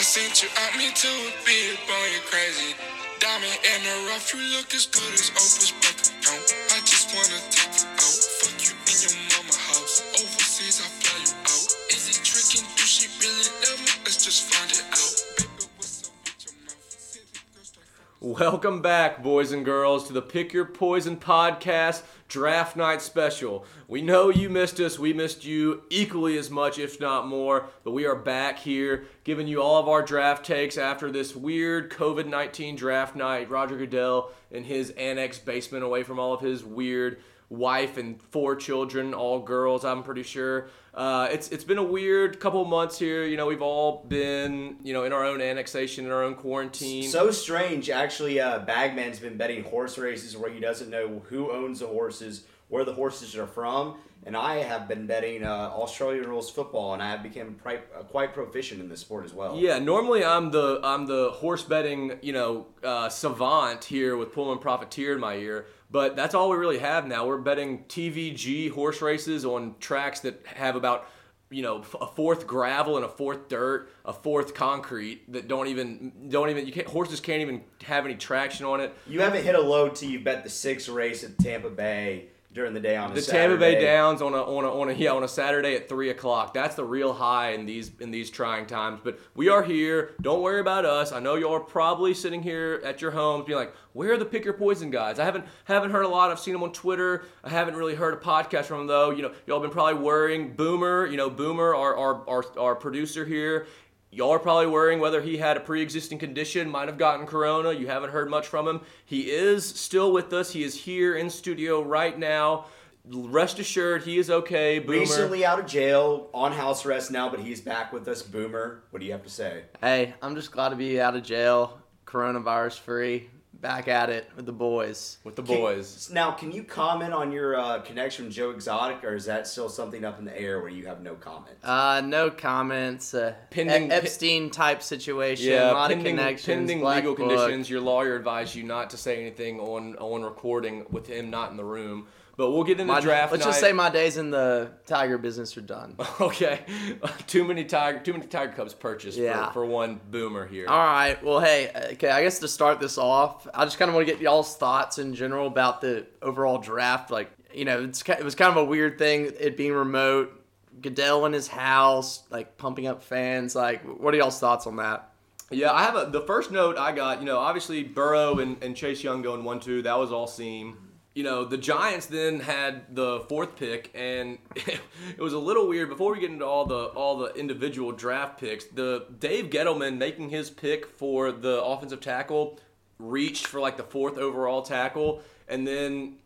I sent you out me to a you crazy. Diamond in the rough, you look as good as Oprah's account. I just wanna take you out. Fuck you in your mama house. Overseas, I fly you out. Is it tricking? Do she really love me? Let's just find it out. Welcome back, boys and girls, to the Pick Your Poison podcast draft night special. We know you missed us. We missed you equally as much, if not more. But we are back here giving you all of our draft takes after this weird COVID 19 draft night. Roger Goodell in his annex basement away from all of his weird wife and four children, all girls, I'm pretty sure. Uh, it's it's been a weird couple months here. You know, we've all been you know in our own annexation, in our own quarantine. So strange, actually. Uh, Bagman's been betting horse races where he doesn't know who owns the horses, where the horses are from, and I have been betting uh, Australian rules football, and I have become pri- uh, quite proficient in this sport as well. Yeah, normally I'm the I'm the horse betting you know uh, savant here with Pullman Profiteer in my ear, but that's all we really have now. We're betting TVG horse races on tracks that have about you know a fourth gravel and a fourth dirt, a fourth concrete that don't even don't even you can't horses can't even have any traction on it. You haven't hit a load till you bet the sixth race at Tampa Bay during the day on The. Tampa Bay Downs on a on a on a yeah on a Saturday at three o'clock. That's the real high in these in these trying times. But we are here. Don't worry about us. I know y'all are probably sitting here at your homes being like, "Where are the pick your poison guys?" I haven't haven't heard a lot. I've seen them on Twitter. I haven't really heard a podcast from them though. You know, y'all been probably worrying. Boomer, you know, Boomer, our our our, our producer here. Y'all are probably worrying whether he had a pre-existing condition, might have gotten corona. You haven't heard much from him. He is still with us. He is here in studio right now. Rest assured, he is okay. Boomer. Recently out of jail, on house arrest now, but he's back with us. Boomer, what do you have to say? Hey, I'm just glad to be out of jail, coronavirus free, back at it with the boys. with the Can- boys. now, can you comment on your uh, connection with Joe Exotic, or is that still something up in the air where you have no comment? Uh, no comments. Uh, Pending- E- Epstein type situation. Yeah, a lot pending, of connections. pending black legal book. conditions. Your lawyer advised you not to say anything on on recording with him not in the room. But we'll get into My- draft let's night. just say my days in the tiger business are done. okay, too many tiger too many tiger cubs purchased Yeah. for, for one boomer here. All right. Well, hey, okay. I guess to start this off, I just kind of want to get y'all's thoughts in general about the overall draft. Like, you know, it's it was kind of a weird thing it being remote. Goodell in his house, like pumping up fans. Like, what are y'all's thoughts on that? Yeah, I have a the first note I got, you know, obviously Burrow and, and Chase Young going one two, that was all seam. You know, the Giants then had the fourth pick and it was a little weird before we get into all the all the individual draft picks. The Dave Gettleman making his pick for the offensive tackle reached for like the fourth overall tackle and then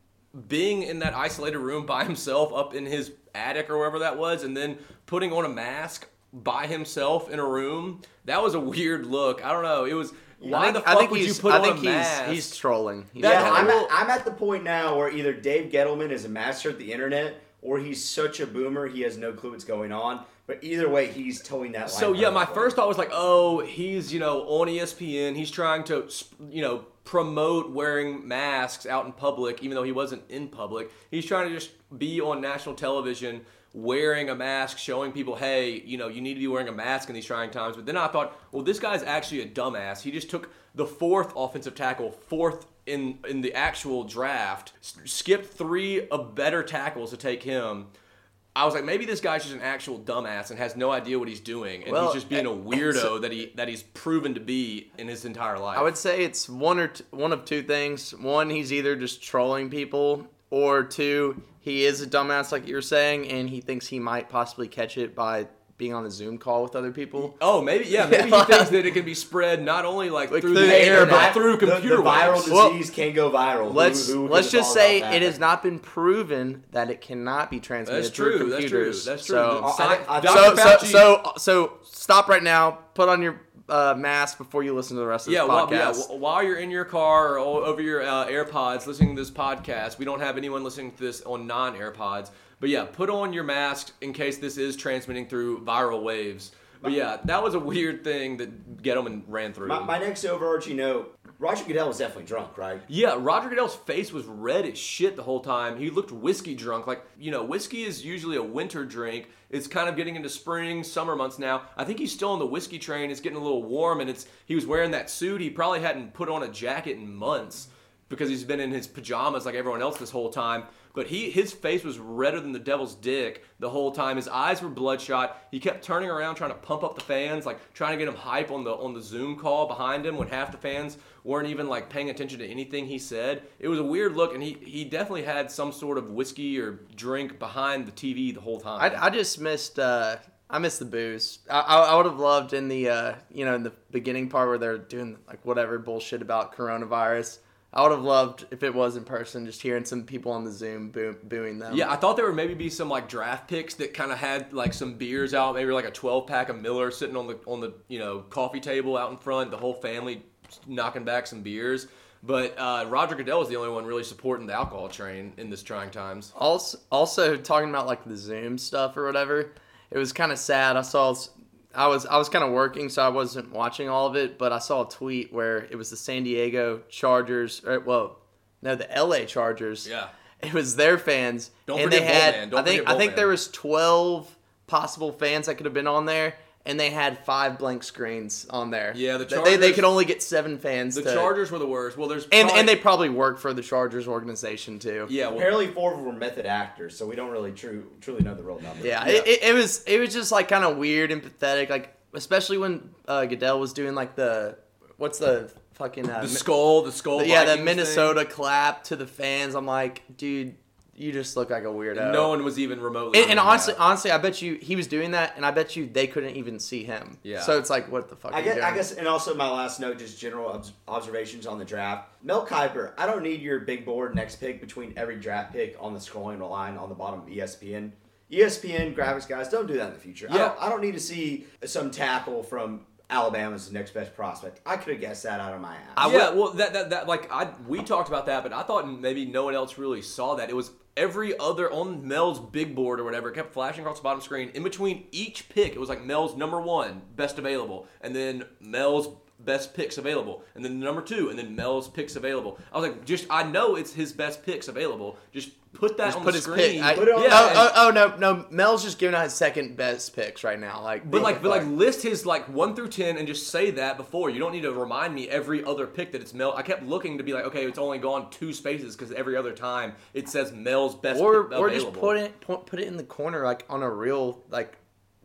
being in that isolated room by himself up in his attic or wherever that was and then putting on a mask by himself in a room that was a weird look i don't know it was why I think, the I fuck think would you he's, put I on think a mask? He's, he's trolling. He's yeah, trolling. I'm, at, I'm at the point now where either Dave Gettleman is a master at the internet or he's such a boomer he has no clue what's going on. But either way, he's towing that line. so yeah my perfectly. first thought was like oh he's you know on espn he's trying to you know promote wearing masks out in public even though he wasn't in public he's trying to just be on national television wearing a mask showing people hey you know you need to be wearing a mask in these trying times but then i thought well this guy's actually a dumbass he just took the fourth offensive tackle fourth in in the actual draft s- skipped three of better tackles to take him I was like, maybe this guy's just an actual dumbass and has no idea what he's doing, and Well, he's just being a weirdo so- that he that he's proven to be in his entire life. I would say it's one or t- one of two things. One, he's either just trolling people, or two, he is a dumbass like you were saying, and he thinks he might possibly catch it by being on a Zoom call with other people. Oh, maybe yeah. Maybe he thinks that it can be spread not only like, Like through through the the air, air, but but through computer the, viral waves. Well, disease can go viral. Let's who let's just say it has not been proven that it cannot be transmitted That's through true. That's true. computers. That's true. So, The I- I- I- Dr. so, so, so, so stop right now. Put on your uh, mask before you listen to the rest of yeah, this while, podcast. yeah, while you're in your car or over your uh, AirPods listening to this podcast, we don't have anyone listening to this on non AirPods. But yeah, put on your mask in case this is transmitting through viral waves. But yeah, that was a weird thing that Gettleman ran through. My, my next overarching note Roger Goodell was definitely drunk, right? Yeah, Roger Goodell's face was red as shit the whole time. He looked whiskey drunk. Like, you know, whiskey is usually a winter drink. It's kind of getting into spring, summer months now. I think he's still on the whiskey train. It's getting a little warm and it's he was wearing that suit. He probably hadn't put on a jacket in months because he's been in his pajamas like everyone else this whole time. But he his face was redder than the devil's dick the whole time. His eyes were bloodshot. He kept turning around trying to pump up the fans, like trying to get him hype on the on the Zoom call behind him when half the fans weren't even like paying attention to anything he said. It was a weird look, and he he definitely had some sort of whiskey or drink behind the TV the whole time. I, I just missed. Uh, I missed the booze. I, I would have loved in the uh, you know in the beginning part where they're doing like whatever bullshit about coronavirus. I would have loved if it was in person, just hearing some people on the Zoom boo- booing them. Yeah, I thought there would maybe be some like draft picks that kind of had like some beers out, maybe like a 12 pack of Miller sitting on the on the you know coffee table out in front, the whole family knocking back some beers. But uh, Roger Goodell was the only one really supporting the alcohol train in this trying times. Also, also talking about like the Zoom stuff or whatever, it was kind of sad. I saw, I was I was kind of working, so I wasn't watching all of it. But I saw a tweet where it was the San Diego Chargers, or well, no, the L.A. Chargers. Yeah. it was their fans, Don't and forget they had. Don't I think I think there was twelve possible fans that could have been on there. And they had five blank screens on there. Yeah, the They- they, they could only get seven fans. The to- Chargers were the worst. Well, there's and probably- and they probably work for the Chargers organization too. yeah well, Apparently, four of them were method actors, so we don't really true, truly know the real number. Yeah, Yeah. It, it, it was it was just like kind of weird and pathetic, like especially when uh, Goodell was doing like the what's the fucking uh, the skull, the skull. yeah the Vikings Minnesota clap to the fans. I'm like, dude, you just look like a thing. weirdo. No one was even remotely. and, and honestly, that. honestly, I bet you he was doing that, and I bet you they couldn't even see him. Yeah. So it's like, what the fuck? I are you guess, I doing? guess, and also my last note, just general obs- observations on the draft. Mel Kiper, I don't need your big board next pick between every draft pick on the scrolling line on the bottom of ESPN. ESPN graphics guys, don't do that in the future. I, Yeah. don't, I don't need to see some tackle from Alabama's next best prospect. I could have guessed that out of my ass. I yeah, will- well, that, that that like I we talked about that, but I thought maybe no one else really saw that. It was every other on Mel's big board or whatever. It kept flashing across the bottom screen. In between each pick, it was like Mel's number one best available, and then Mel's best picks available, and then number two, and then Mel's picks available. I was like, just I know it's his best picks available. Just put that Just on put the his screen. pick. I, Put it on yeah, oh, oh, oh, no, no. Mel's just giving out his second best picks right now. Like, But like, but like, list his like one through ten, and just say that before. You don't need to remind me every other pick that it's Mel. I kept looking to be like, okay, it's only gone two spaces because every other time it says Mel's best or pick or available. just put it put, put it in the corner like on a real like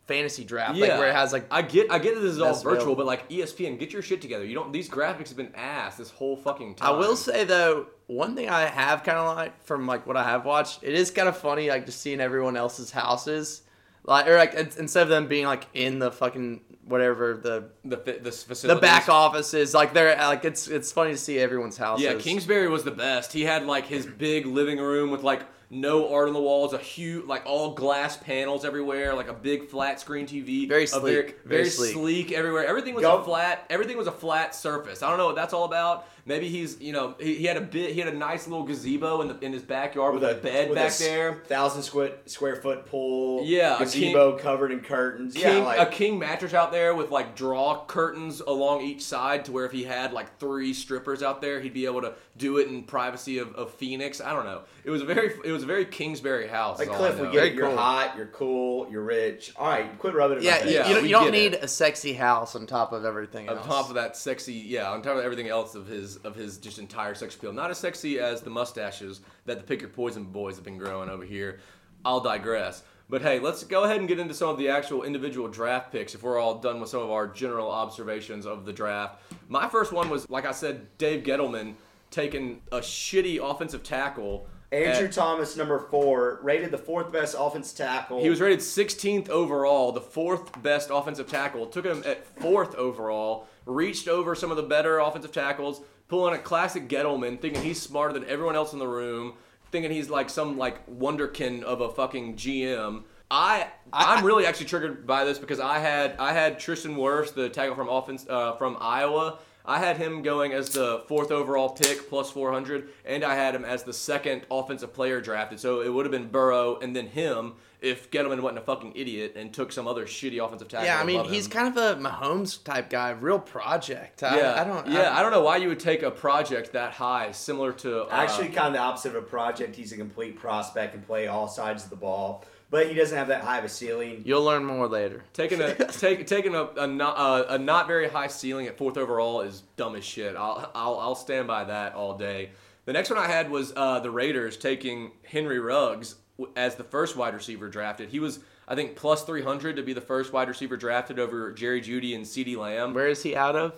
fantasy draft Yeah, like where it has like I get, I get that this is all virtual, available. but like ESPN, get your shit together. You don't. These graphics have been ass this whole fucking time. I will say though one thing I have kind of like from like what I have watched it is kind of funny like just seeing everyone else's houses like or like in- instead of them being like in the fucking whatever the the fi- this the back offices like they're like it's it's funny to see everyone's houses Yeah, Kingsbury was the best. He had like his big living room with like no art on the walls, a huge like all glass panels everywhere, like a big flat screen TV. Very sleek, very, very very sleek. sleek everywhere. Everything was Go- a flat. Everything was a flat surface. I don't know what that's all about. Maybe he's you know he, he had a bit he had a nice little gazebo in the in his backyard with, a, bed with back s- there. thousand square square foot pool. Yeah, a gazebo covered in curtains. King, yeah, like a king mattress out there with like draw curtains along each side to where if he had like three strippers out there, he'd be able to do it in privacy of, of Phoenix. I don't know. It was a very it was a very Kingsbury house. like Cliff, we get Very it. You're cool. hot. You're cool. You're rich. All right, quit rubbing it. in yeah, you, you don't, you don't need it. a sexy house on top of everything else. on else top of that sexy yeah on top of everything else of his of his just entire sex appeal not as sexy as the mustaches that the pick your poison boys have been growing over here i'll digress but hey let's go ahead and get into some of the actual individual draft picks if we're all done with some of our general observations of the draft my first one was like i said dave gettleman taking a shitty offensive tackle Andrew at- Thomas, number four, rated the fourth best offensive tackle. He was rated 16th overall, the fourth best offensive tackle. Took him at fourth overall. Reached over some of the better offensive tackles, pulling a classic Gettleman, thinking he's smarter than everyone else in the room, thinking he's like some like wonderkin of a fucking GM. I I'm really actually triggered by this because I had I had Tristan Wirfs, the tackle from offense uh, from Iowa. I had him going as the fourth overall pick plus 400, and I had him as the second offensive player drafted. So it would have been Burrow and then him if Gettleman wasn't a fucking idiot and took some other shitty offensive tackle. Yeah, I mean, above he's him. kind of a Mahomes type guy, real project. I, yeah, I don't. Yeah, I, don't know why you would take a project that high, similar to uh, Actually, kind of the opposite of a project. He's a complete prospect and play all sides of the ball, but he doesn't have that high of a ceiling. You'll learn more later. Taking a take, taking a a not, uh, a not very high ceiling at fourth overall is dumb as shit. I'll I'll, I'll stand by that all day. The next one I had was uh, the Raiders taking Henry Ruggs w- as the first wide receiver drafted. He was I think plus three hundred to be the first wide receiver drafted over Jerry Jeudy and CeeDee Lamb. Where is he out of?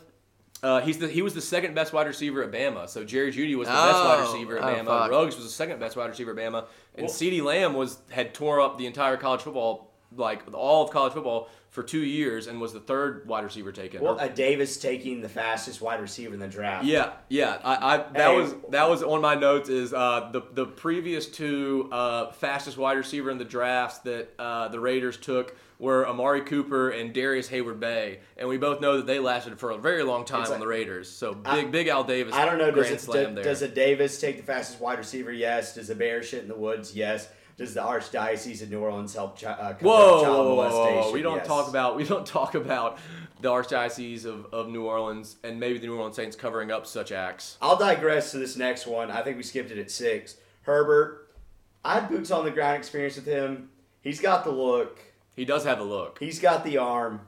Uh, he's the, he was the second best wide receiver at Bama. So Jerry Jeudy was the best wide Oh, receiver at oh, Bama. fuck. Ruggs was the second best wide receiver at Bama, and Well- CeeDee Lamb was had tore up the entire college football, like all of college football, for two years, and was the third wide receiver taken. Well, uh, Davis taking the fastest wide receiver in the draft. yeah, yeah. I, I that Hey. was that was on my notes. Is uh, the the previous two uh, fastest wide receiver in the drafts that uh, the Raiders took were Amari Cooper and Darrius Heyward-Bey, and we both know that they lasted for a very long time It's on the Raiders. So big I- big Al Davis. I don't know. Does, it, do- there. does a Davis take the fastest wide receiver? Yes. Does a bear shit in the woods? Yes. Does the Archdiocese of New Orleans help chi- uh, Whoa, child whoa, molestation? whoa. we don't Yes. talk about we don't talk about the archdiocese of, of New Orleans and maybe the New Orleans Saints covering up such acts. I'll digress to this next one. I think we skipped it at six. Herbert. I had boots on the ground experience with him. He's got the look. He does have a look. He's got the arm,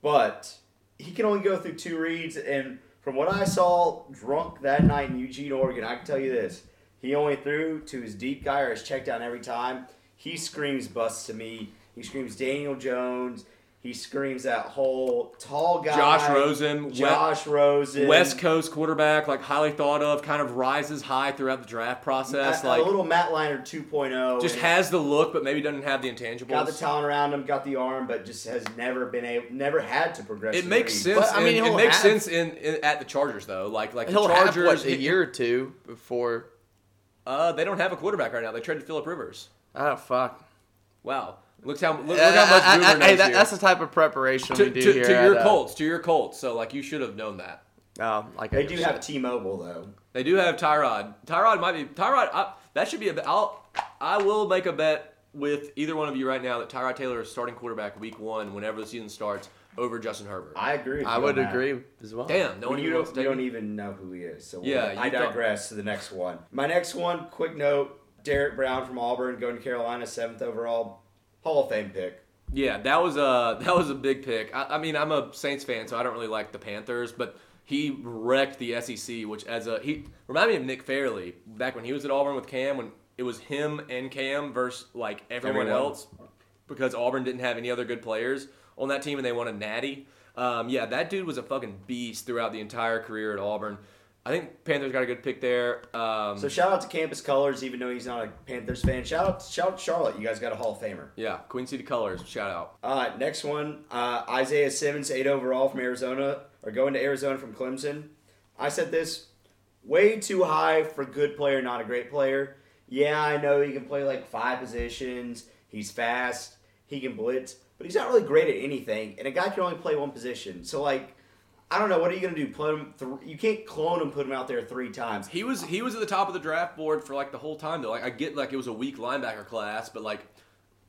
but he can only go through two reads. And from what I saw drunk that night in Eugene, Oregon, I can tell you this: he only threw to his deep guy or his check down every time. He screams busts to me. He screams Daniel Jones. He screams that whole tall guy. Josh Rosen, Josh Rosen. West Coast quarterback, like highly thought of, kind of rises high throughout the draft process. a, like a little Matt Leinart 2.0. just has the look, but maybe doesn't have the intangibles. got the talent around him, got the arm, but just has never been able, never had to progress. it makes read. sense. But, I mean, in- it makes have- sense in, in at the Chargers though. Like like He'll the have Chargers, what a year or two before. Uh, they don't have a quarterback right now. They traded Philip Rivers. Oh fuck! Wow, look how look, look Uh, how much I- I- Boomer I- knows hey, that, that's the type of preparation to, we do to, here. to your at, uh, Colts, to your Colts. So like you should have known that. Oh, like I They do just have said. T-Mobile though. They do have Tyrod. Tyrod might be Tyrod. I, that should be a. bet. I'll. I will make a bet with either one of you right now that Tyrod Taylor is starting quarterback week one whenever the season starts over Justin Herbert. I agree. With I you would on that. agree as well. Damn, no Well, one you even wants don't, to you don't even know who he is. So Yeah, I you don't. digress to the next one. My next one, quick note: Derrick Brown from Auburn going to Carolina, seventh overall, Hall of Fame pick. Yeah, that was a that was a big pick. I, I mean, I'm a Saints fan, so I don't really like the Panthers, but he wrecked the SEC, which as a he reminded me of Nick Fairley back when he was at Auburn with Cam, when it was him and Cam versus like everyone, Everyone. else, because Auburn didn't have any other good players on that team, and they won a Natty. Um, yeah, that dude was a fucking beast throughout the entire career at Auburn. I think Panthers got a good pick there. Um, So shout out to Campus Colors, even though he's not a Panthers fan. Shout out, shout out to Charlotte. You guys got a Hall of Famer. yeah, Queen City Colors, shout out. All right, next one. Uh, Isaiah Simmons, eight overall from Arizona, or going to Arizona from Clemson. I said this way too high for good player, not a great player. Yeah, I know he can play like five positions. He's fast. He can blitz, but he's not really great at anything. And a guy can only play one position. So like, I don't know. What are you gonna do? Put him? Th- you can't clone him. Put him out there three times. He was he was at the top of the draft board for like the whole time though. Like I get like it was a weak linebacker class, but like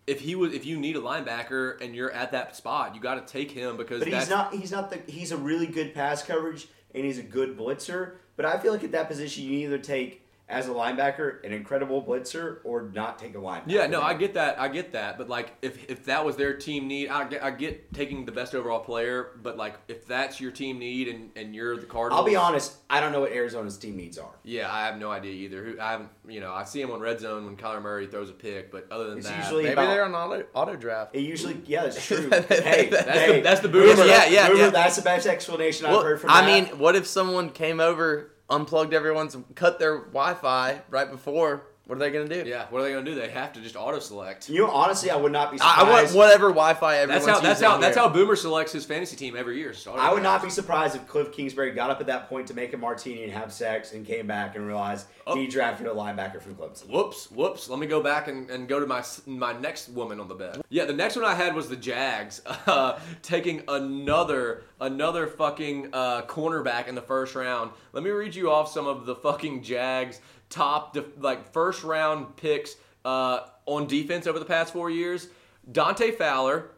if he was if you need a linebacker and you're at that spot, you got to take him because But that's he's not. He's not the. He's a really good pass coverage and he's a good blitzer. But I feel like at that position, you either take as a linebacker an incredible blitzer or not take a linebacker. Yeah, no, I get that. I get that. But like, if if that was their team need, I get, I get taking the best overall player. But like, if that's your team need and, and you're the Cardinals, I'll be honest. I don't know what Arizona's team needs are. Yeah, I have no idea either. Who I haven't, you know, I see him on red zone when Kyler Murray throws a pick, but other than It's that, usually- Maybe about- they're on auto, auto draft. It usually, yeah, that's true. hey, That's hey, the- that's the Boomer, boomer. Yeah, yeah, Boomer, yeah. That's the best explanation I've heard from. I that. mean, what if someone came over, unplugged everyone's, cut their Wi-Fi right before What are they gonna do? Yeah, what are they gonna do? They have to just auto select. You know, honestly, I would not be surprised. I want whatever Wi-Fi everyone's That's how that's using how that's how Boomer selects his fantasy team every year. So I would not be surprised if Cliff Kingsbury got up at that point to make a martini and have sex and came back and realized Oh. he drafted a linebacker from Clemson. Whoops, whoops. Let me go back and, and go to my my next woman on the bed. Yeah, the next one I had was the Jags uh, taking another another fucking uh, cornerback in the first round. Let me read you off some of the fucking Jags top def- like first round picks uh, on defense over the past four years. Dante Fowler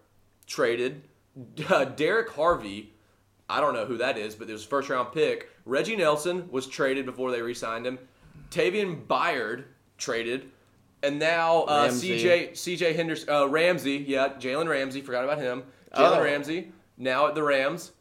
traded. Uh, Derrick Harvey I don't know who that is, but it was first round pick. Reggie Nelson was traded before they re-signed him. Taven Bryan traded, and now uh, CJ CJ Henderson uh, Ramsey, yeah, Jalen Ramsey. Forgot about him. Jalen Oh. Ramsey now at the Rams.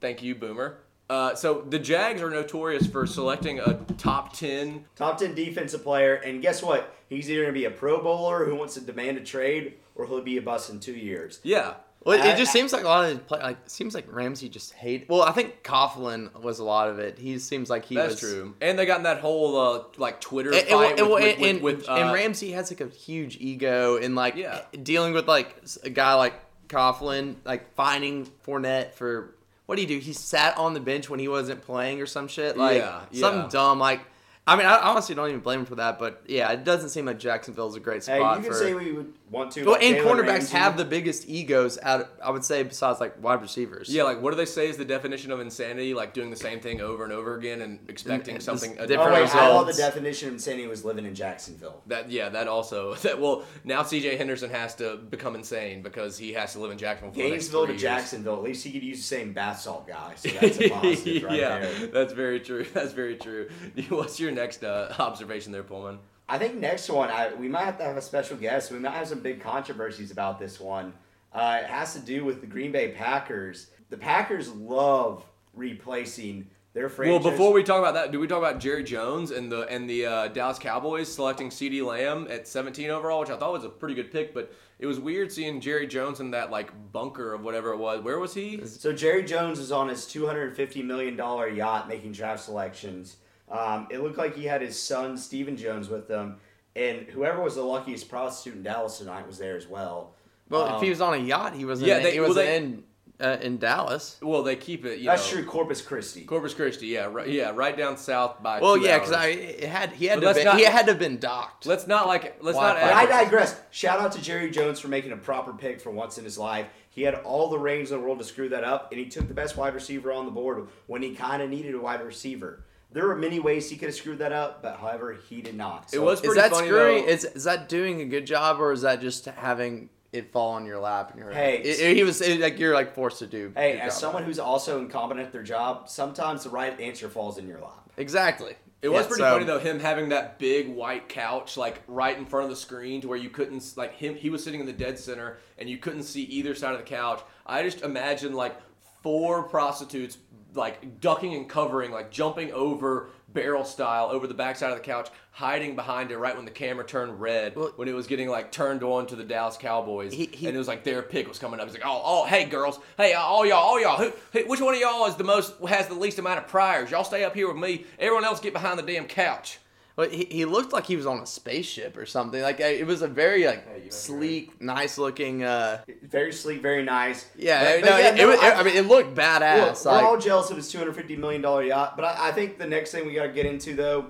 Thank you, Boomer. Uh, so the Jags are notorious for selecting a top ten. Top 10 defensive player, and guess what? He's either going to be a Pro Bowler who wants to demand a trade, or he'll be a bust in two years. Yeah, Well, it, I- just I- seems like a lot of his play, like seems like Ramsey just hate. Well, I think Coughlin was a lot of it. He seems like he that's was true. And they got in that whole uh, like Twitter And, fight and- with, and- with, and- with, with, and uh, Ramsey has like a huge ego and like Yeah. dealing with like a guy like Coughlin, like finding Fournette for what do you do? He sat on the bench when he wasn't playing or some shit, like Yeah, something dumb. Like, I mean, I honestly don't even blame him for that, but yeah, it doesn't seem like Jacksonville's a great Hey, spot you can for. say what you would want to. well, about and Jalen cornerbacks Ramsey. have the biggest egos out. I would say besides like wide receivers. Yeah, like what do they say is the definition of insanity? Like doing the same thing over and over again and expecting And something this a Oh, different wait, I thought the results. definition of insanity was living in Jacksonville. That yeah, that also that well now C.J. Henderson has to become insane because he has to live in Jacksonville. For the next Gainesville to years. Jacksonville, at least he could use the same bath salt guy. So that's a positive right yeah, there. that's very true. That's very true. What's your next uh, observation there, Pullman? I think next one, I, we might have to have a special guest. We might have some big controversies about this one. Uh, it has to do with the Green Bay Packers. The Packers love replacing their franchise. Well, before we talk about that, do we talk about Jerry Jones and the and the uh, Dallas Cowboys selecting CeeDee Lamb at 17 overall, which I thought was a pretty good pick, but it was weird seeing Jerry Jones in that like bunker of whatever it was. Where was he? So Jerry Jones is on his two hundred fifty million dollar yacht making draft selections. Um, it looked like he had his son Stephen Jones with him, and whoever was the luckiest prostitute in Dallas tonight was there as well. Well, Um, if he was on a yacht, he wasn't. Yeah, in, they- he well, wasn't they- in uh, in Dallas. Well, they keep it. You That's know, true, Corpus Christi. Corpus Christi, yeah, right, yeah, right down south by. Well, two yeah, because. I it had he had But to let's been, not- he had to have been docked. Let's not like let's Why- not. I digress. Shout out to Jerry Jones for making a proper pick for once in his life. He had all the reins in the world to screw that up, and he took the best wide receiver on the board when he kind of needed a wide receiver. There were many ways he could have screwed that up, but however, he did not. It was is pretty that funny, screwing? though. Is is that doing a good job, or is that just having it fall on your lap and you're Hey, it- it- he was it- like you're like forced to do. Hey, as job. someone who's also incompetent at their job, sometimes the right answer falls in your lap. exactly. It was pretty so- funny though, him having that big white couch like right in front of the screen to where you couldn't like him. He was sitting in the dead center and you couldn't see either side of the couch. I just imagine like four prostitutes like ducking and covering, like jumping over barrel style over the backside of the couch, hiding behind it right when the camera turned red Well- when it was getting like turned on to the Dallas Cowboys, He- he- and it was like their pick was coming up. He's like, oh, oh, hey girls, hey, all y'all, all y'all, who, who, which one of y'all is the most has the least amount of priors? Y'all stay up here with me. Everyone else get behind the damn couch. Well, he, he looked like he was on a spaceship or something. Like it was a very like Hey, you sleek, nice looking. uh Very sleek, very nice. Yeah, But- but no, yeah, it, it, was- I- I mean, it looked Look, badass. we're like, all jealous of his two hundred fifty million dollar yacht, but I, I think the next thing we got to get into though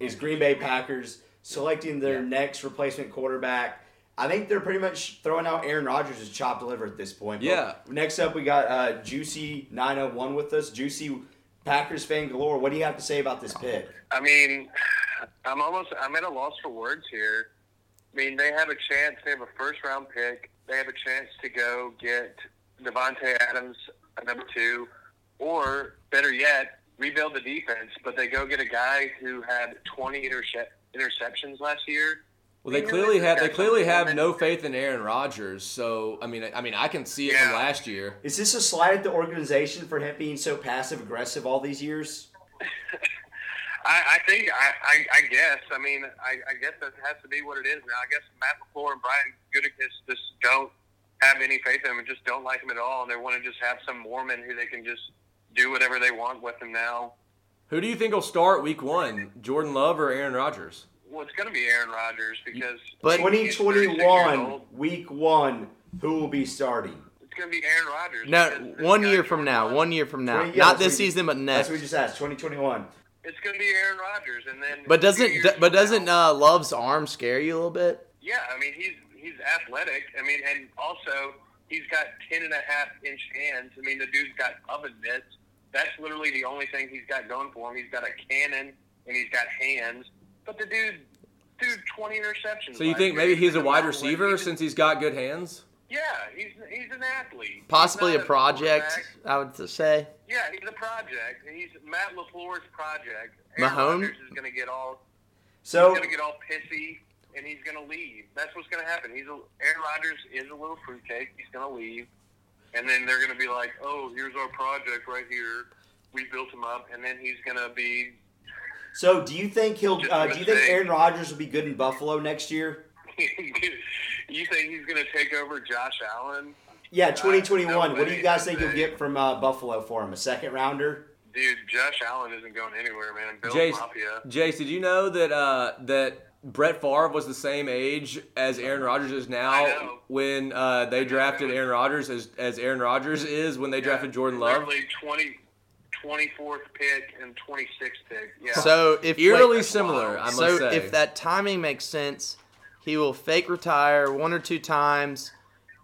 is Green Bay Packers selecting their Yeah. next replacement quarterback. I think they're pretty much throwing out Aaron Rodgers as chopped liver at this point. But Yeah. Next up, we got uh, Juicy nine hundred one with us. Juicy Packers fan galore. What do you have to say about this pick? I mean, I'm almost I'm at a loss for words here. I mean, they have a chance. They have a first round pick. They have a chance to go get Davante Adams at number two, or better yet, rebuild the defense. But they go get a guy who had 20 interce- interceptions last year. Well, they clearly have they clearly have no faith in Aaron Rodgers. So I mean, I, I mean, I can see it from last year. Is this a slide at the organization for him being so passive aggressive all these years? I, I think I, I, I guess. I mean, I, I guess that has to be what it is now. I guess Matt LaFleur and Brian Gutekunst just don't have any faith in him and just don't like him at all. And they want to just have some Mormon who they can just do whatever they want with him now. Who do you think will start Week One, Jordan Love or Aaron Rodgers? well, it's going to be Aaron Rodgers because But- he's 36 years 2021, week one, who will be starting? It's going to be Aaron Rodgers. No, one year from now. One year from now. Not this season, but next. That's what we just asked. 2021. It's going to be Aaron Rodgers, and then But doesn't d- but doesn't uh, Love's arm scare you a little bit? Yeah, I mean he's he's athletic. I mean, and also he's got ten and a half inch hands. I mean, the dude's got oven mitts. That's literally the only thing he's got going for him. He's got a cannon and he's got hands. But the dude, dude, twenty interceptions. So you think year. maybe he's a wide receiver since he's got good hands? Yeah, he's he's an athlete. Possibly He's a project. I would say. Yeah, he's a project. He's Matt LaFleur's project. Mahomes? Aaron Rodgers is going to get all So he's going to get all pissy and he's going to leave. That's what's going to happen. He's a, Aaron Rodgers is a little fruitcake. He's going to leave, and then they're going to be like, "Oh, here's our project right here. We built him up," and then he's going to be. So, do you think he'll? Uh, do you think. Aaron Rodgers will be good in Buffalo next year? you think he's going to take over Josh Allen? Yeah, Uh, 2021. no what do you guys think you'll get from uh, Buffalo for him? A second rounder? Dude, Josh Allen isn't going anywhere, man. Bill Jace, Mafia. Jace, did you know that uh, that Brett Favre was the same age as Aaron Rodgers is now when uh, they drafted Aaron Rodgers as, as Aaron Rodgers is when they drafted Jordan Love? Literally 20, 24th pick and 26th pick. Yeah. So if Eerily wait, similar, I must so say. if that timing makes sense, he will fake retire one or two times,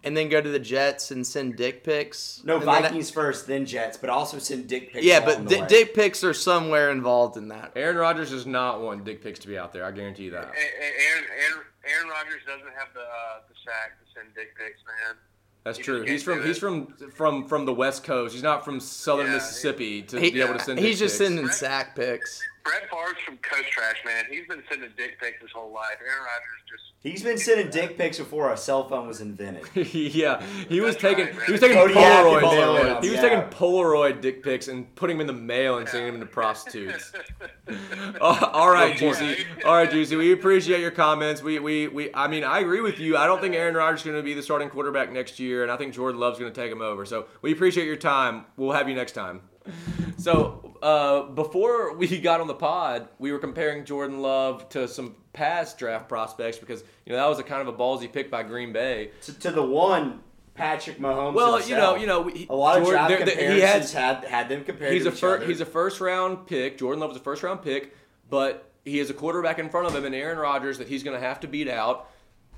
and then go to the Jets and send dick pics. No, And then- Vikings first, then Jets, but also send dick pics. Yeah, but the di- way. dick pics are somewhere involved in that. Aaron Rodgers does not want dick pics to be out there. I guarantee you that. A- A- Aaron, Aaron, Aaron Rodgers doesn't have the uh, the sack to send dick pics, man. That's He true. He's from he's from from from the West Coast. He's not from Southern Yeah, Mississippi to He- be able to send. Dick picks. He's dick just pics. sending sack pics. Brett Favre's from Coast Trash, man. He's been sending dick pics his whole life. Aaron Rodgers just He's been sending dick pics before a cell phone was invented. yeah, he was taking, right, he was taking Kodiak and Polaroid. Polaroid, He was yeah. taking Polaroid dick pics and putting them in the mail and sending them to prostitutes. Uh, all right, Juicy. All right, Juicy. We appreciate your comments. We, we, we. I mean, I agree with you. I don't think Aaron Rodgers is going to be the starting quarterback next year, and I think Jordan Love's going to take him over. So we appreciate your time. We'll have you next time. So uh, before we got on the pod, we were comparing Jordan Love to some past draft prospects because you know that was a kind of a ballsy pick by Green Bay. to, to the one, Patrick Mahomes. Well, himself. you know, you know, we- a lot of Jordan- draft there- there- comparisons he had- had had them compared. he's to a each fir- other. he's a first round pick. Jordan Love is a first round pick, but he has a quarterback in front of him and Aaron Rodgers that he's going to have to beat out.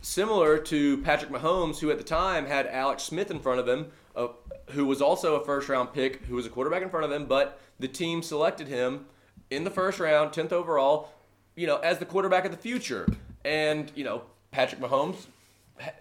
Similar to Patrick Mahomes, who at the time had Alex Smith in front of him, uh, who was also a first round pick, who was a quarterback in front of him, but the team selected him in the first round, 10th overall, you know, as the quarterback of the future. And, you know, Patrick Mahomes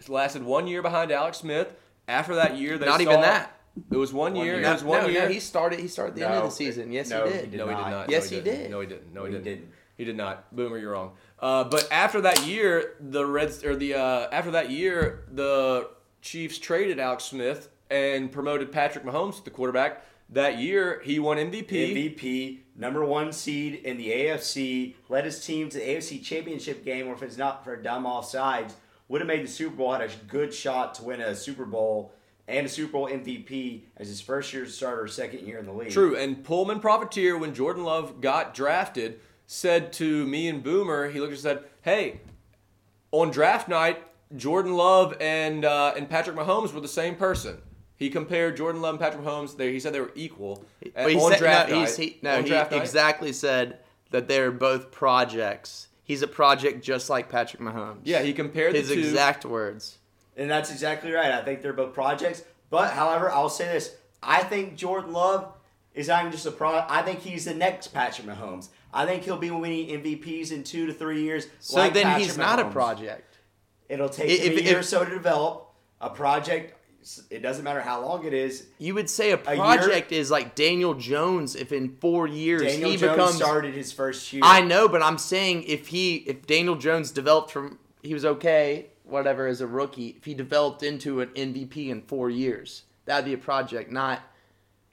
lasted one year behind Alex Smith. After that year, they Not saw- even that. It was one, One year. year. It was one no, year. no, he started. He started at the end of the season. Yes, no, he he did. did No, he did not. not. Yes, no, he didn't. did. No, he didn't. No, he, He didn't. didn't. He did not. Boomer, you're wrong. Uh, but after that year, the Reds or the uh, after that year, the Chiefs traded Alex Smith and promoted Patrick Mahomes to the quarterback. That year, he won MVP. MVP, number one seed in the AFC, led his team to the AFC Championship game, or if it's not for dumb offsides, would have made the Super Bowl, had a good shot to win a Super Bowl and a Super Bowl MVP as his first year starter, second year in the league. True. And Pullman Profiteer, when Jordan Love got drafted, said to me and Boomer, he looked and said, "Hey, on draft night, Jordan Love and uh, and Patrick Mahomes were the same person." He compared Jordan Love and Patrick Mahomes. They, he said they were equal But he on said, draft no, night. he, no, on he draft night. exactly said that they're both projects. He's a project just like Patrick Mahomes. Yeah, he compared his the two. exact words. And that's exactly right. I think they're both projects. But, however, I'll say this. I think Jordan Love is not even just a pro. I think he's the next Patrick Mahomes. I think he'll be winning MVPs in two to three years. So like then Patrick he's not a project. It'll take If- him a if- year or if- so to develop. A project, it doesn't matter how long it is. You would say a A year- project is like Daniel Jones if in four years Daniel he Jones becomes. started his first year. I know, but I'm saying if he if Daniel Jones developed from he was okay whatever as a rookie if he developed into an MVP in four years that'd be a project not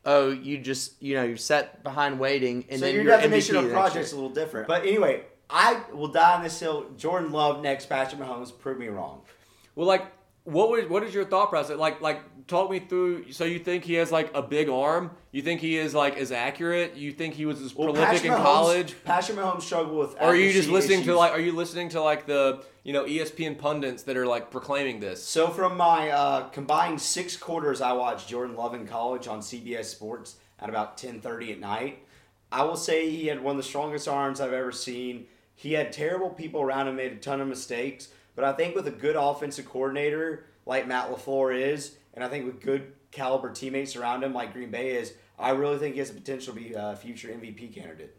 oh you just you know you're set behind waiting and so then your definition MVP of project's a little different. But anyway, I will die on this hill. Jordan Love next. Patrick Mahomes. Prove me wrong. Well, like What was what is your thought process? Like like talk me through. So you think he has like a big arm? You think he is like as accurate? You think he was as Well, prolific Patrick in Mahomes- college? Patrick Mahomes struggled with. Or are you just listening to like? Are you listening to like the you know ESPN pundits that are like proclaiming this? So from my uh, combined six quarters, I watched Jordan Love in college on CBS Sports at about ten thirty at night. I will say he had one of the strongest arms I've ever seen. He had terrible people around him, made a ton of mistakes. But I think with a good offensive coordinator like Matt LaFleur is, and I think with good caliber teammates around him like Green Bay is, I really think he has the potential to be a future MVP candidate.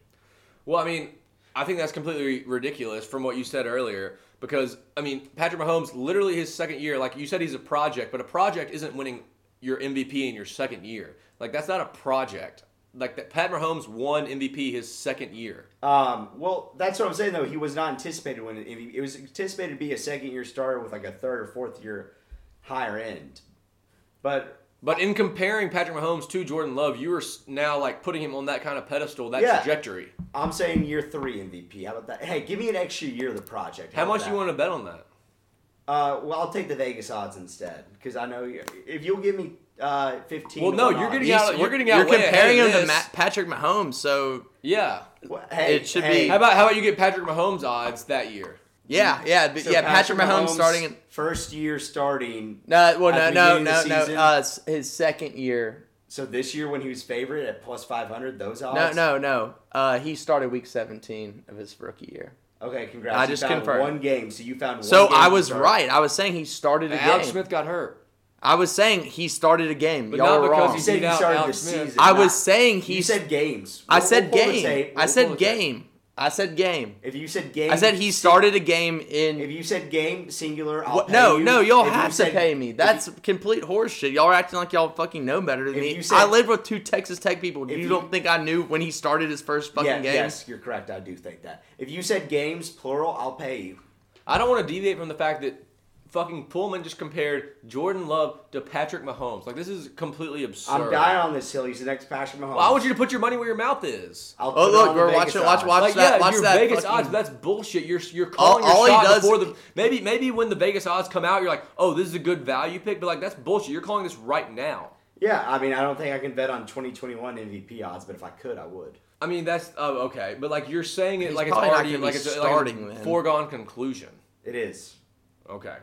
Well, I mean, I think that's completely ridiculous from what you said earlier because I mean, Patrick Mahomes literally his second year, like you said he's a project, but a project isn't winning your MVP in your second year. Like that's not a project. Like that Pat Mahomes won MVP his second year. Um, well, that's what I'm saying though. He was not anticipated when it, it was anticipated to be a second year starter with like a third or fourth year higher end. But But in comparing Patrick Mahomes to Jordan Love, you are now like putting him on that kind of pedestal, that Yeah. trajectory. I'm saying year three MVP. How about that? Hey, give me an extra year of the project. How about much that? you want to bet on that? Uh, well, I'll take the Vegas odds instead because I know if you'll give me uh 15. Well, no, one you're getting out- you're getting out. You're comparing him of to this. Matt, Patrick Mahomes, so Yeah. Well, hey, It should hey, be- How about how about you get Patrick Mahomes odds that year? yeah, yeah, so yeah. Patrick, Mahomes, starting in first year starting. no, well, no, no, no, no. Uh, it's his second year. So this year when he was favorite at plus 500, those odds. no, no. No. Uh, he started week 17 of his rookie year. Okay, congrats. I You just found confirmed. one game, so you found. One So game I was right. I was saying he started a Alex game. Smith got hurt. I was saying he started a game. But Y'all not were because wrong. You he said beat you out started Alex the Smith. season. I was saying he You said games. I We'll- said we'll pull the game. tape. I We'll said the tape. game. I said game. If you said game, I said he started a game in. If you said game singular, I'll What, pay no, you. no, y'all If you have to said- pay me. if That's you- complete horseshit. Y'all are acting like y'all fucking know better than If me. you said- I lived with two Texas Tech people. If You, you- don't think I knew when he started his first fucking yeah, game? Yes, you're correct. I do think that. If you said games plural, I'll pay you. I don't want to deviate from the fact that fucking Pullman just compared Jordan Love to Patrick Mahomes. Like this is completely absurd. I'm dying on this hill. He's the next Patrick Mahomes. Well, I want you to put your money where your mouth is. I'll Oh, look, we're watching- watch- odds. watch Like that- yeah, watch your that Vegas fucking- odds. That's bullshit. You're you're calling All- all your he shot does- before the maybe maybe when the Vegas odds come out, you're like, oh, this is a good value pick. But like that's bullshit. You're calling this right now. Yeah, I mean, I don't think I can bet on 2021 MVP odds, but if I could, I would. I mean that's oh okay, but like you're saying it He's like it's already like it's a- starting like a then. foregone conclusion. It is. Okay.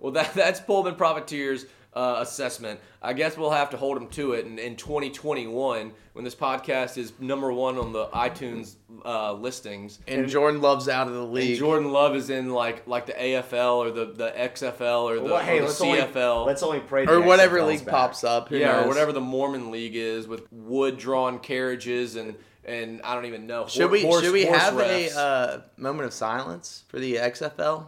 Well, that that's Pullman Profiteers uh, assessment. I guess we'll have to hold them to it in, in 2021 when this podcast is number one on the iTunes uh, listings. And Jordan Love's out of the league. And. Jordan Love is in like like the AFL or the, the XFL or the, Well, hey, or the let's CFL. only let's only pray. the or whatever XFL's league back. pops up. Who yeah, or whatever the Mormon league is with wood drawn carriages and and I don't even know. Should Hor- we horse- should we have refs. a uh, moment of silence for the XFL?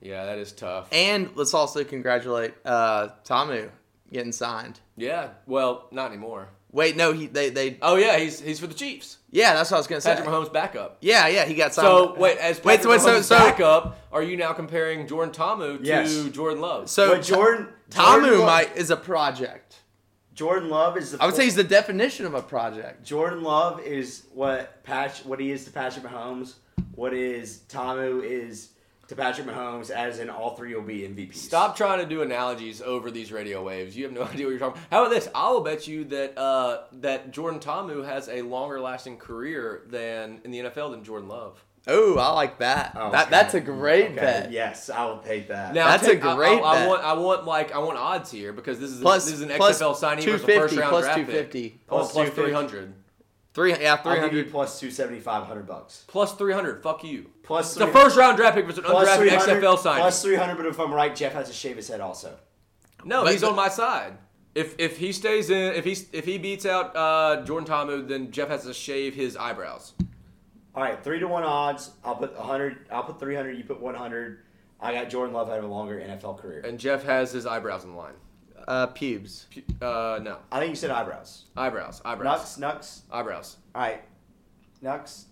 Yeah, that is tough. And let's also congratulate uh, Ta'amu getting signed. yeah, well, not anymore. Wait, no, he they they Oh yeah, he's he's for the Chiefs. yeah, that's what I was gonna say. Patrick Mahomes backup. Yeah, yeah, he got signed. So wait, as Patrick wait, so- Mahomes so- backup, are you now comparing Jordan Ta'amu to Yes. Jordan Love? so But Jordan Ta'amu Jordan might is a project. Jordan Love is the. I would say he's the definition of a project. Jordan Love is what Patch what he is to Patrick Mahomes. What is Ta'amu is to Patrick Mahomes, as in all three will be MVPs. Stop trying to do analogies over these radio waves. You have no idea what you're talking. How about this? I'll bet you that uh, that Jordan Ta'amu has a longer lasting career than in the NFL than Jordan Love. Oh, I like that. Oh, that okay. that's a great Okay, bet. Yes, I will take that. Now That's a take- I- great I, I, bet. want I want like I want odds here because this is Plus, this is an plus XFL signing versus a first round plus draft 250. pick. Plus plus 250. three hundred. Three, yeah, I'll three give you hundred. plus two seventy five hundred bucks. Plus three hundred. Fuck you. Plus three- first round draft pick versus an undrafted 300 XFL signing. Plus three hundred, but if I'm right, Jeff has to shave his head also. No, But- he's on my side. If if he stays in, if he's if he beats out uh, Jordan Ta'amu, then Jeff has to shave his eyebrows. All right, three to one odds. I'll put hundred. I'll put three hundred. You put one hundred. I got Jordan Love having a longer NFL career. And Jeff has his eyebrows in the line. Uh, pubes. Pu- Uh, no, I think you said eyebrows. eyebrows, eyebrows, Nux, Nux. eyebrows. All right, Nux.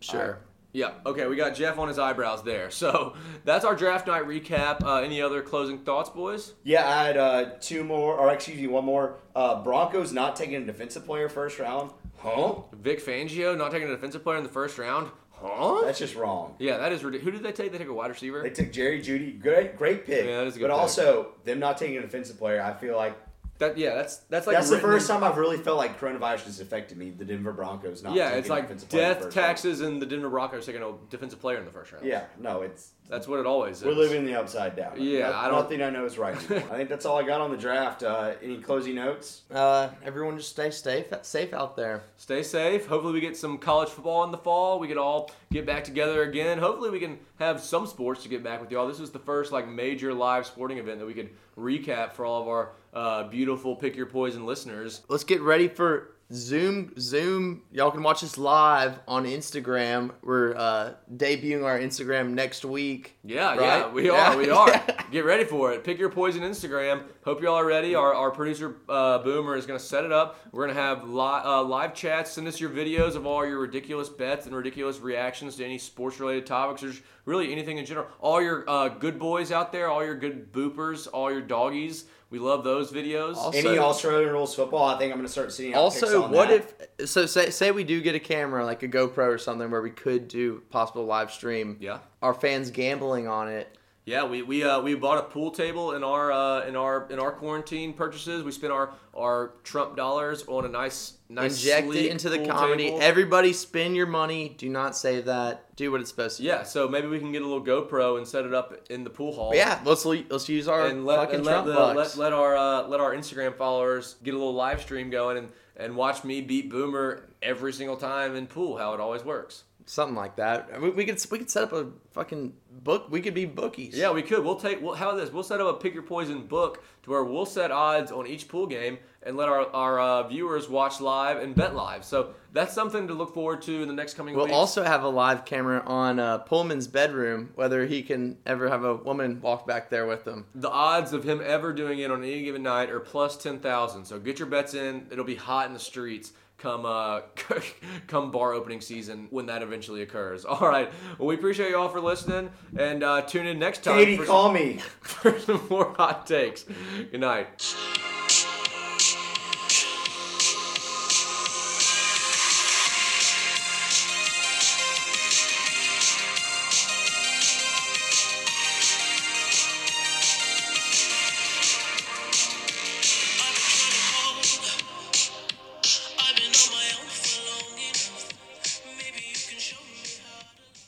Sure. Yeah. Okay, we got Jeff on his eyebrows there. So that's our draft night recap. Uh, any other closing thoughts, boys? Yeah, I had uh, two more, or excuse me, one more. Uh, Broncos not taking a defensive player first round. Huh? Vic Fangio not taking a defensive player in the first round. Huh? That's just wrong. Yeah, that is ridiculous. Who did they take? They took a wide receiver. They took Jerry Jeudy. Great, great pick. Yeah, that is a good but pick. also them not taking an offensive player. I feel like That yeah, that's that's like that's the first in- time I've really felt like coronavirus has affected me. The Denver Broncos not. Yeah, it's an like offensive player in death, first round. taxes, and the Denver Broncos taking a defensive player in the first round. Yeah, no, it's that's what it always is. we're living the upside down. Yeah, No- I don't- think I know is right. I think that's all I got on the draft. Uh, any closing notes? Uh, everyone just stay safe, safe out there. Stay safe. Hopefully, we get some college football in the fall. We can all get back together again. Hopefully, we can have some sports to get back with y'all. This was the first like major live sporting event that we could recap for all of our uh, beautiful pick your poison listeners. Let's get ready for Zoom. Zoom. Y'all can watch us live on Instagram. We're uh, debuting our Instagram next week. Yeah, Right? yeah, we Yeah. are, we are. Get ready for it. Pick your poison Instagram. Hope y'all are ready. Our, our producer uh, Boomer is going to set it up. We're going to have li- uh, live chats. Send us your videos of all your ridiculous bets and ridiculous reactions to any sports related topics or really anything in general. All your uh, good boys out there, all your good boopers, all your doggies. We love those videos. Also- Any Australian rules football? I think I'm going to start seeing. Also, on what that. if so say say we do get a camera like a GoPro or something where we could do possible live stream. Yeah. Our fans gambling on it. Yeah, we we uh, we bought a pool table in our uh, in our in our quarantine purchases. We spent our our Trump dollars on a nice nice Inject it into the comedy. table. Everybody spend your money. Do not save that. Do what it's supposed to. Yeah, so maybe we can get a little GoPro and set it up in the pool hall. But yeah, let's let's use our and let, fucking and let, Trump the, bucks. let, let our uh, let our Instagram followers get a little live stream going and, and watch me beat Boomer every single time in pool. How it always works. Something like that. We, we could we could set up a fucking book. We could be bookies. Yeah, we could. We'll take. We'll, how about this? We'll set up a pick your poison book to where we'll set odds on each pool game and let our our uh, viewers watch live and bet live. So that's something to look forward to in the next coming week. We'll weeks. also have a live camera on uh, Pullman's bedroom, whether he can ever have a woman walk back there with him. the odds of him ever doing it on any given night are plus ten thousand. So get your bets in. It'll be hot in the streets. Come, uh, come bar opening season when that eventually occurs. All right. Well, we appreciate you all for listening, and uh, tune in next time Katie, call some, me. for some more hot takes. Good night.